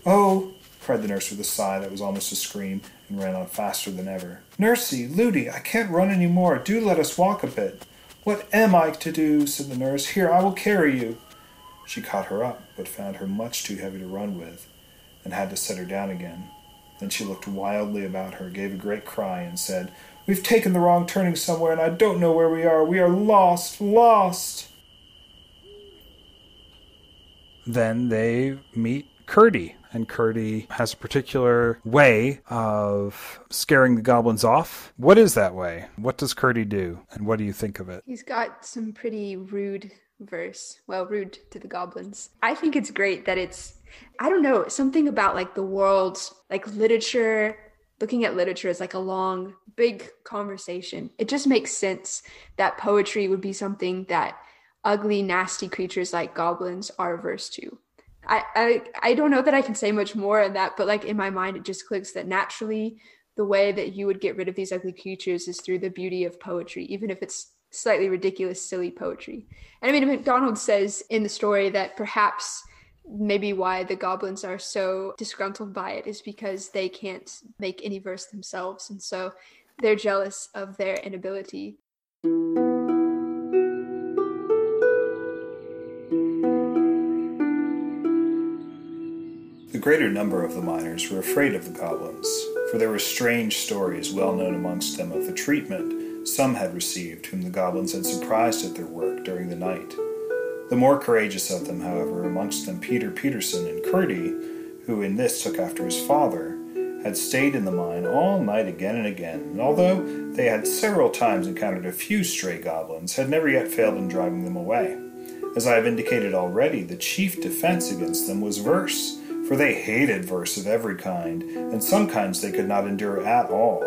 Oh! cried the nurse with a sigh that was almost a scream, and ran on faster than ever. Nursey, Lootie, I can't run any more. Do let us walk a bit. What am I to do? said the nurse. Here, I will carry you. She caught her up, but found her much too heavy to run with, and had to set her down again. Then she looked wildly about her, gave a great cry, and said, We've taken the wrong turning somewhere, and I don't know where we are. We are lost, lost. Then they meet Curdie, and Curdie has a particular way of scaring the goblins off. What is that way? What does Curdie do, and what do you think of it? He's got some pretty rude verse. Well, rude to the goblins. I think it's great that it's, I don't know, something about like the world, like literature, looking at literature is like a long, big conversation. It just makes sense that poetry would be something that ugly, nasty creatures like goblins are averse to. I, I I don't know that I can say much more on that, but like in my mind, it just clicks that naturally the way that you would get rid of these ugly creatures is through the beauty of poetry, even if it's slightly ridiculous, silly poetry. And I mean, MacDonald says in the story that perhaps maybe why the goblins are so disgruntled by it is because they can't make any verse themselves. And so they're jealous of their inability. The greater number of the miners were afraid of the goblins, for there were strange stories well known amongst them of the treatment some had received whom the goblins had surprised at their work during the night. The more courageous of them, however, amongst them Peter Peterson and Curdie, who in this took after his father, had stayed in the mine all night again and again, and although they had several times encountered a few stray goblins, had never yet failed in driving them away. As I have indicated already, the chief defense against them was verse, for they hated verse of every kind, and some kinds they could not endure at all.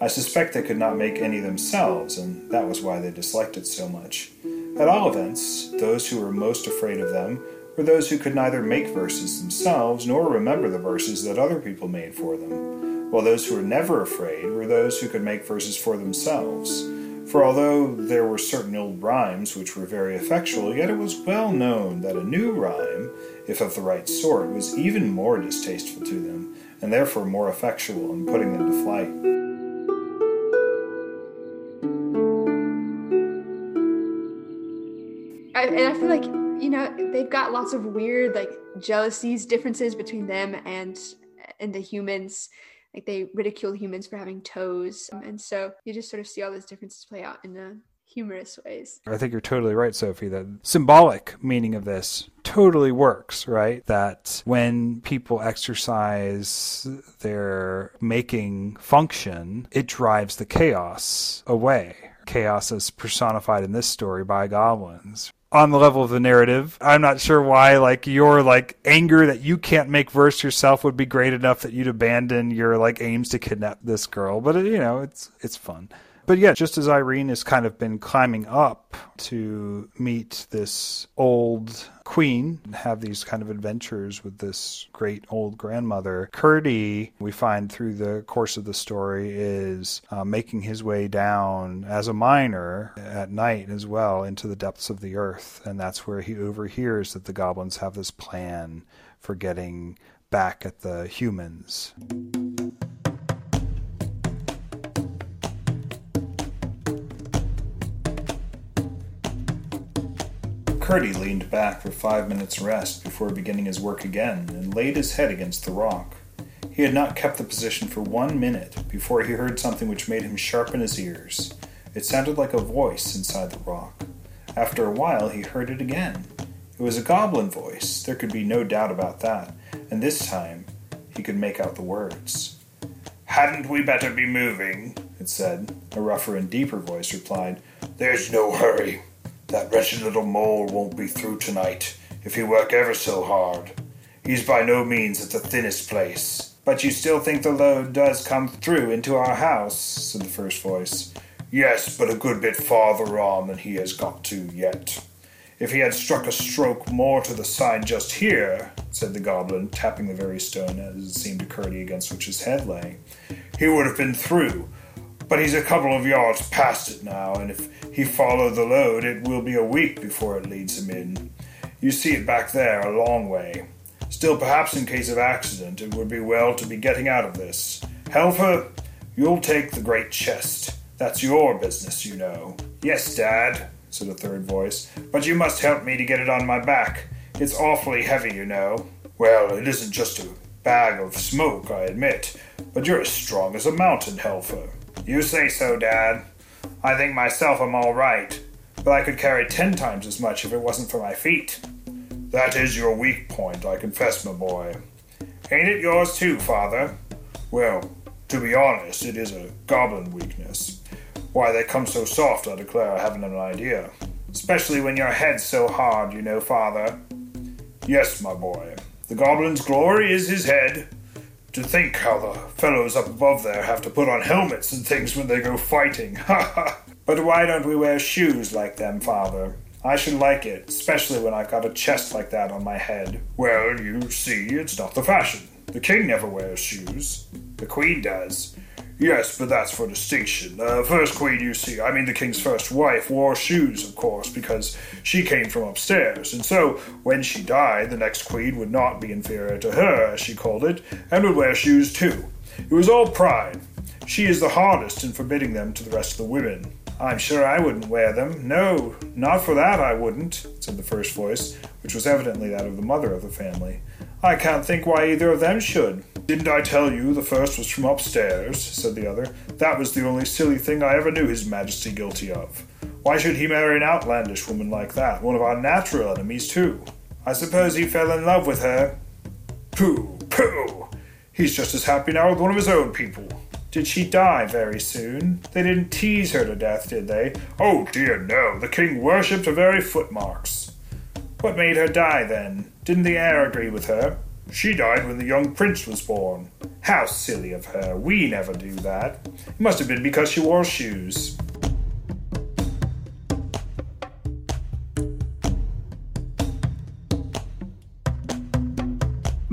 I suspect they could not make any themselves, and that was why they disliked it so much. At all events, those who were most afraid of them were those who could neither make verses themselves nor remember the verses that other people made for them, while those who were never afraid were those who could make verses for themselves. For although there were certain old rhymes which were very effectual, yet it was well known that a new rhyme, if of the right sort, was even more distasteful to them, and therefore more effectual in putting them to flight. And I feel like you know they've got lots of weird like jealousies, differences between them and and the humans. Like they ridicule humans for having toes, and so you just sort of see all those differences play out in the humorous ways. I think you're totally right, Sophie. The symbolic meaning of this totally works, right? That when people exercise their making function, it drives the chaos away. Chaos is personified in this story by goblins on the level of the narrative. I'm not sure why like your like anger that you can't make verse yourself would be great enough that you'd abandon your like aims to kidnap this girl, but you know, it's it's fun. But yeah, just as Irene has kind of been climbing up to meet this old queen, and have these kind of adventures with this great old grandmother, Curdie, we find through the course of the story, is uh, making his way down as a miner at night as well into the depths of the earth. And that's where he overhears that the goblins have this plan for getting back at the humans. Curdie leaned back for five minutes' rest before beginning his work again and laid his head against the rock. He had not kept the position for one minute before he heard something which made him sharpen his ears. It sounded like a voice inside the rock. After a while, he heard it again. It was a goblin voice, there could be no doubt about that, and this time he could make out the words. Hadn't we better be moving? it said. A rougher and deeper voice replied, There's no hurry. That wretched little mole won't be through tonight, if he work ever so hard. He's by no means at the thinnest place. But you still think the lode does come through into our house? said the first voice. Yes, but a good bit farther on than he has got to yet. If he had struck a stroke more to the side just here, said the goblin, tapping the very stone as it seemed to Curdie against which his head lay, he would have been through. But he's a couple of yards past it now, and if he follow the lode, it will be a week before it leads him in. You see it back there, a long way. Still, perhaps in case of accident, it would be well to be getting out of this. Helfer, you'll take the great chest. That's your business, you know. Yes, Dad, said a third voice, but you must help me to get it on my back. It's awfully heavy, you know. Well, it isn't just a bag of smoke, I admit, but you're as strong as a mountain, Helfer. You say so, Dad. I think myself I'm all right, but I could carry ten times as much if it wasn't for my feet. That is your weak point, I confess, my boy. Ain't it yours too, father? Well, to be honest, it is a goblin weakness. Why they come so soft, I declare I haven't an idea. Especially when your head's so hard, you know, father. Yes, my boy. The goblin's glory is his head, to think how the fellows up above there have to put on helmets and things when they go fighting. Ha ha! But why don't we wear shoes like them, father? I should like it, especially when I've got a chest like that on my head. Well, you see, it's not the fashion. The king never wears shoes. The queen does. Yes, but that's for distinction. The uh, first queen you see, I mean the king's first wife, wore shoes, of course, because she came from upstairs, and so when she died, the next queen would not be inferior to her, as she called it, and would wear shoes too. It was all pride. She is the hardest in forbidding them to the rest of the women. I'm sure I wouldn't wear them. No, not for that I wouldn't, said the first voice, which was evidently that of the mother of the family. I can't think why either of them should. Didn't I tell you the first was from upstairs? said the other. That was the only silly thing I ever knew His Majesty guilty of. Why should he marry an outlandish woman like that, one of our natural enemies, too? I suppose he fell in love with her. Pooh, pooh! He's just as happy now with one of his own people. Did she die very soon? They didn't tease her to death, did they? Oh dear, no. The king worshipped her very footmarks. What made her die then? Didn't the heir agree with her? She died when the young prince was born. How silly of her. We never do that. It must have been because she wore shoes.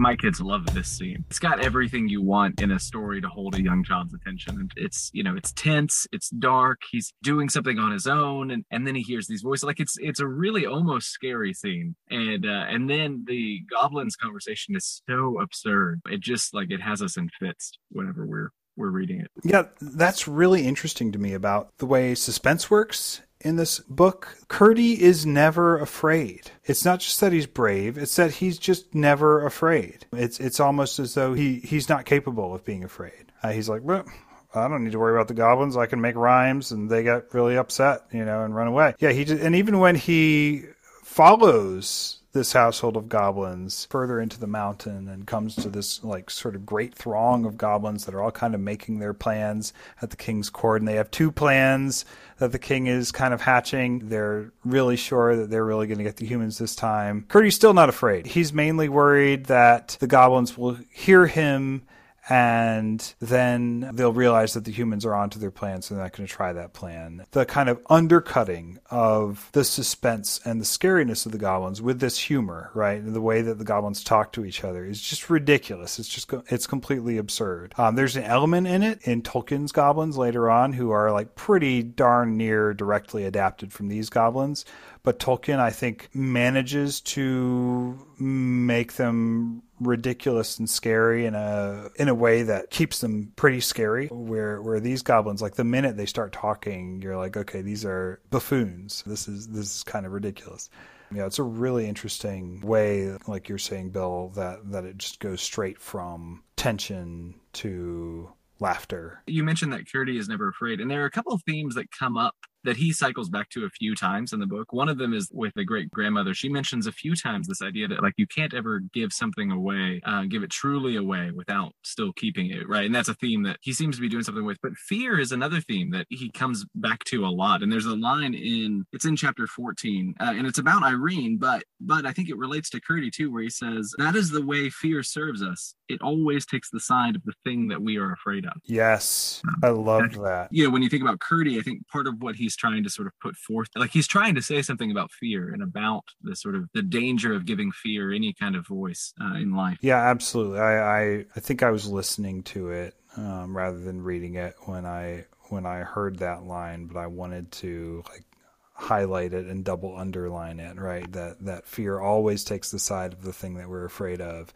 My kids love this scene. It's got everything you want in a story to hold a young child's attention. And it's, you know, it's tense, it's dark, he's doing something on his own, and, and then he hears these voices. Like it's it's a really almost scary scene. And uh, and then the goblins conversation is so absurd. It just like it has us in fits whenever we're we're reading it. Yeah, that's really interesting to me about the way suspense works in this book, Curdie is never afraid. It's not just that he's brave, it's that he's just never afraid. It's it's almost as though he, he's not capable of being afraid. Uh, he's like, well, I don't need to worry about the goblins. I can make rhymes, and they get really upset, you know, and run away. Yeah, he just, and even when he follows this household of goblins further into the mountain and comes to this like sort of great throng of goblins that are all kind of making their plans at the king's court. And they have two plans that the king is kind of hatching. They're really sure that they're really going to get the humans this time. Curdie's still not afraid. He's mainly worried that the goblins will hear him and then they'll realize that the humans are onto their plan, so they're not going to try that plan. The kind of undercutting of the suspense and the scariness of the goblins with this humor, right? And the way that the goblins talk to each other is just ridiculous. It's just it's completely absurd. Um, there's an element in it in Tolkien's goblins later on who are like pretty darn near directly adapted from these goblins, but Tolkien, I think, manages to make them ridiculous and scary in a in a way that keeps them pretty scary. Where where these goblins, like the minute they start talking, you're like, okay, these are buffoons. This is this is kind of ridiculous. Yeah, it's a really interesting way, like you're saying, Bill, that that it just goes straight from tension to laughter. You mentioned that Curdie is never afraid, and there are a couple of themes that come up that he cycles back to a few times in the book. One of them is with the great grandmother. She mentions a few times this idea that like you can't ever give something away, uh, give it truly away without still keeping it, right? And that's a theme that he seems to be doing something with. But fear is another theme that he comes back to a lot. And there's a line in it's in chapter 14, uh, and it's about Irene, but but I think it relates to Curdie too, where he says that is the way fear serves us. It always takes the side of the thing that we are afraid of. Yes, I loved that. You know, when you think about Curdie, I think part of what he's trying to sort of put forth like he's trying to say something about fear and about the sort of the danger of giving fear any kind of voice uh, in life. Yeah absolutely. I, I i think i was listening to it um, rather than reading it when i when i heard that line but i wanted to like highlight it and double underline it right? That that fear always takes the side of the thing that we're afraid of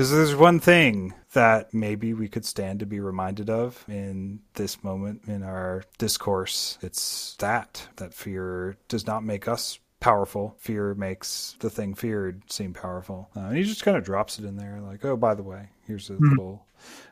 because there's one thing that maybe we could stand to be reminded of in this moment in our discourse. It's that, that fear does not make us powerful. Fear makes the thing feared seem powerful. Uh, and he just kind of drops it in there, like, oh, by the way, here's a mm-hmm. little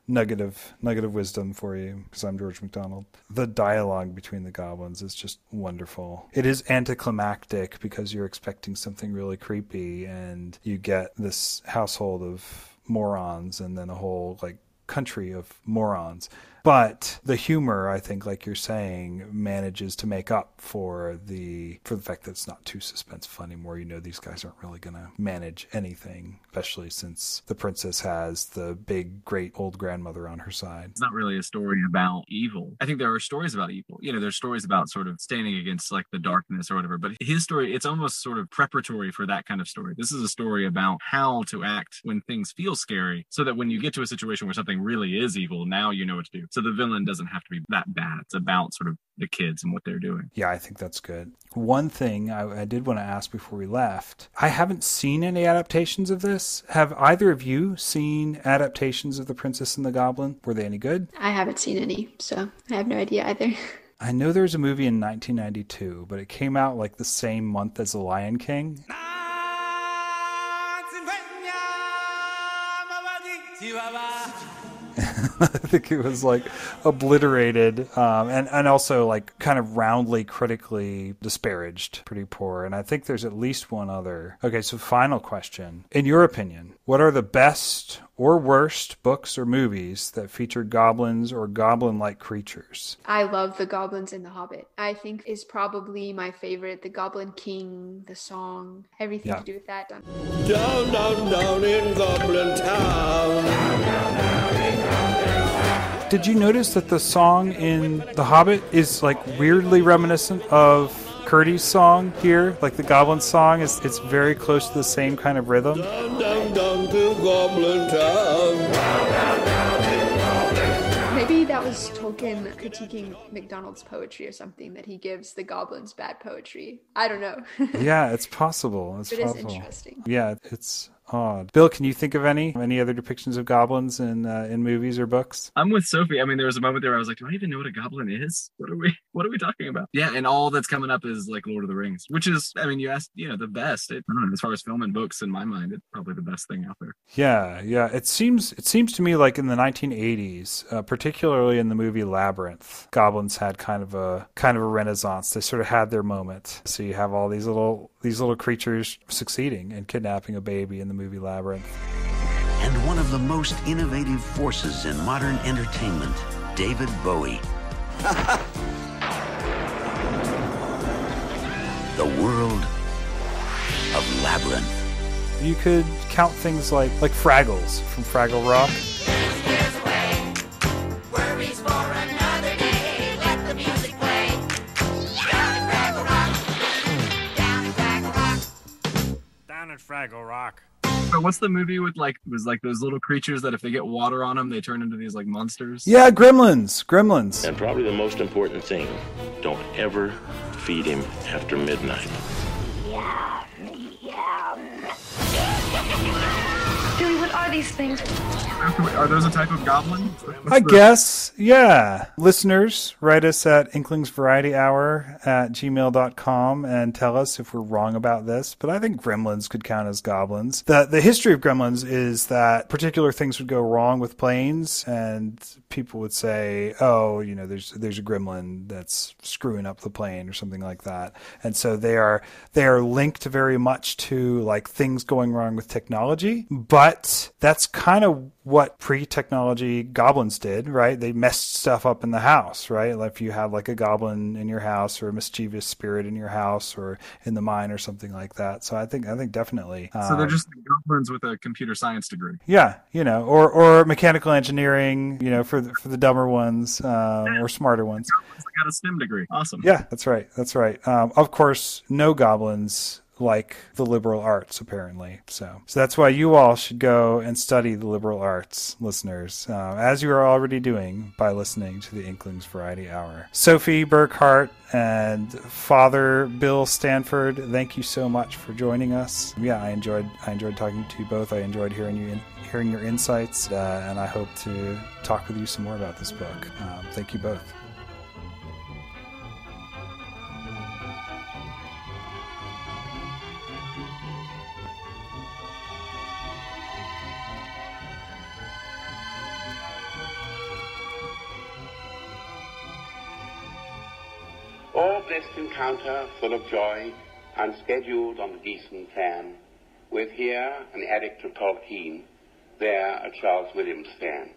nugget of nugget of wisdom for you because I'm George MacDonald. The dialogue between the goblins is just wonderful. It is anticlimactic because you're expecting something really creepy and you get this household of morons and then a whole like country of morons but the humor, I think, like you're saying, manages to make up for the for the fact that it's not too suspenseful anymore. You know, these guys aren't really going to manage anything, especially since the princess has the big, great old grandmother on her side. It's not really a story about evil. I think there are stories about evil. You know, there's stories about sort of standing against like the darkness or whatever. But his story, it's almost sort of preparatory for that kind of story. This is a story about how to act when things feel scary, so that when you get to a situation where something really is evil, now you know what to do. So the villain doesn't have to be that bad. It's about sort of the kids and what they're doing. Yeah, I think that's good. One thing I, I, did want to ask before we left I haven't seen any adaptations of this. Have either of you seen adaptations of The Princess and the Goblin? Were they any good? I haven't seen any, so I have no idea either. I know there was a movie in 1992, but it came out like the same month as The Lion King. I think it was like obliterated um, and, and also like kind of roundly critically disparaged, pretty poor. And I think there's at least one other. Okay, so final question. In your opinion, what are the best or worst books or movies that featured goblins or goblin like creatures? I love The Goblins in The Hobbit. I think is probably my favorite. The Goblin King, the song, everything yeah. to do with that. Down, down, down in Goblin Town. Did you notice that the song in The Hobbit is like weirdly reminiscent of Curdie's song here, like the Goblin song, is it's very close to the same kind of rhythm. Down, down, down Maybe that was Tolkien critiquing MacDonald's poetry or something that he gives the goblins bad poetry. I don't know. yeah, it's possible. It's it possible. Is interesting. Yeah, it's odd. Bill, can you think of any any other depictions of goblins in uh, in movies or books? I'm with Sophie. I mean, there was a moment there where I was like, "Do I even know what a goblin is? What are we? What are we talking about?" Yeah, and all that's coming up is like Lord of the Rings, which is, I mean, you asked, you know, the best. It, know, as far as film and books, in my mind, it's probably the best thing out there. Yeah, yeah. It seems it seems to me like in the 1980s, uh, particularly in the movie Labyrinth, goblins had kind of a kind of a renaissance. They sort of had their moment. So you have all these little these little creatures succeeding and kidnapping a baby in the movie Labyrinth. And one of the most innovative forces in modern entertainment, David Bowie. the world of Labyrinth. You could count things like like Fraggles from Fraggle Rock. Down at Fraggle Rock. But what's the movie with like was like those little creatures that if they get water on them they turn into these like monsters? Yeah, gremlins. Gremlins. And probably the most important thing, don't ever feed him after midnight. Billy, what are these things? Are those a type of goblin? What's I the... guess, yeah. Listeners, write us at inklingsvarietyhour at gmail.com and tell us if we're wrong about this. But I think gremlins could count as goblins. The, the history of gremlins is that particular things would go wrong with planes, and people would say, oh, you know, there's, there's a gremlin that's screwing up the plane or something like that. And so they are, they are linked very much to like things going wrong with technology. But that's kind of what pre-technology goblins did, right? They messed stuff up in the house, right? Like if you have like a goblin in your house or a mischievous spirit in your house or in the mine or something like that. So I think I think definitely. So they're um, just goblins with a computer science degree. Yeah, you know, or or mechanical engineering, you know, for the, for the dumber ones um, or smarter ones. got a STEM degree. Awesome. Yeah, that's right. That's right. Um, of course, no goblins like the liberal arts, apparently. So, so that's why you all should go and study the liberal arts, listeners, uh, as you are already doing by listening to the Inklings Variety Hour. Sophie Burkhardt and Father Bill Stanford, thank you so much for joining us. Yeah, I enjoyed I enjoyed talking to you both. I enjoyed hearing you in, hearing your insights, uh, and I hope to talk with you some more about this book. Um, thank you both. All blessed encounter full of joy, unscheduled on the Gießen plan, with here an addict of Tolkien, there a Charles Williams fan.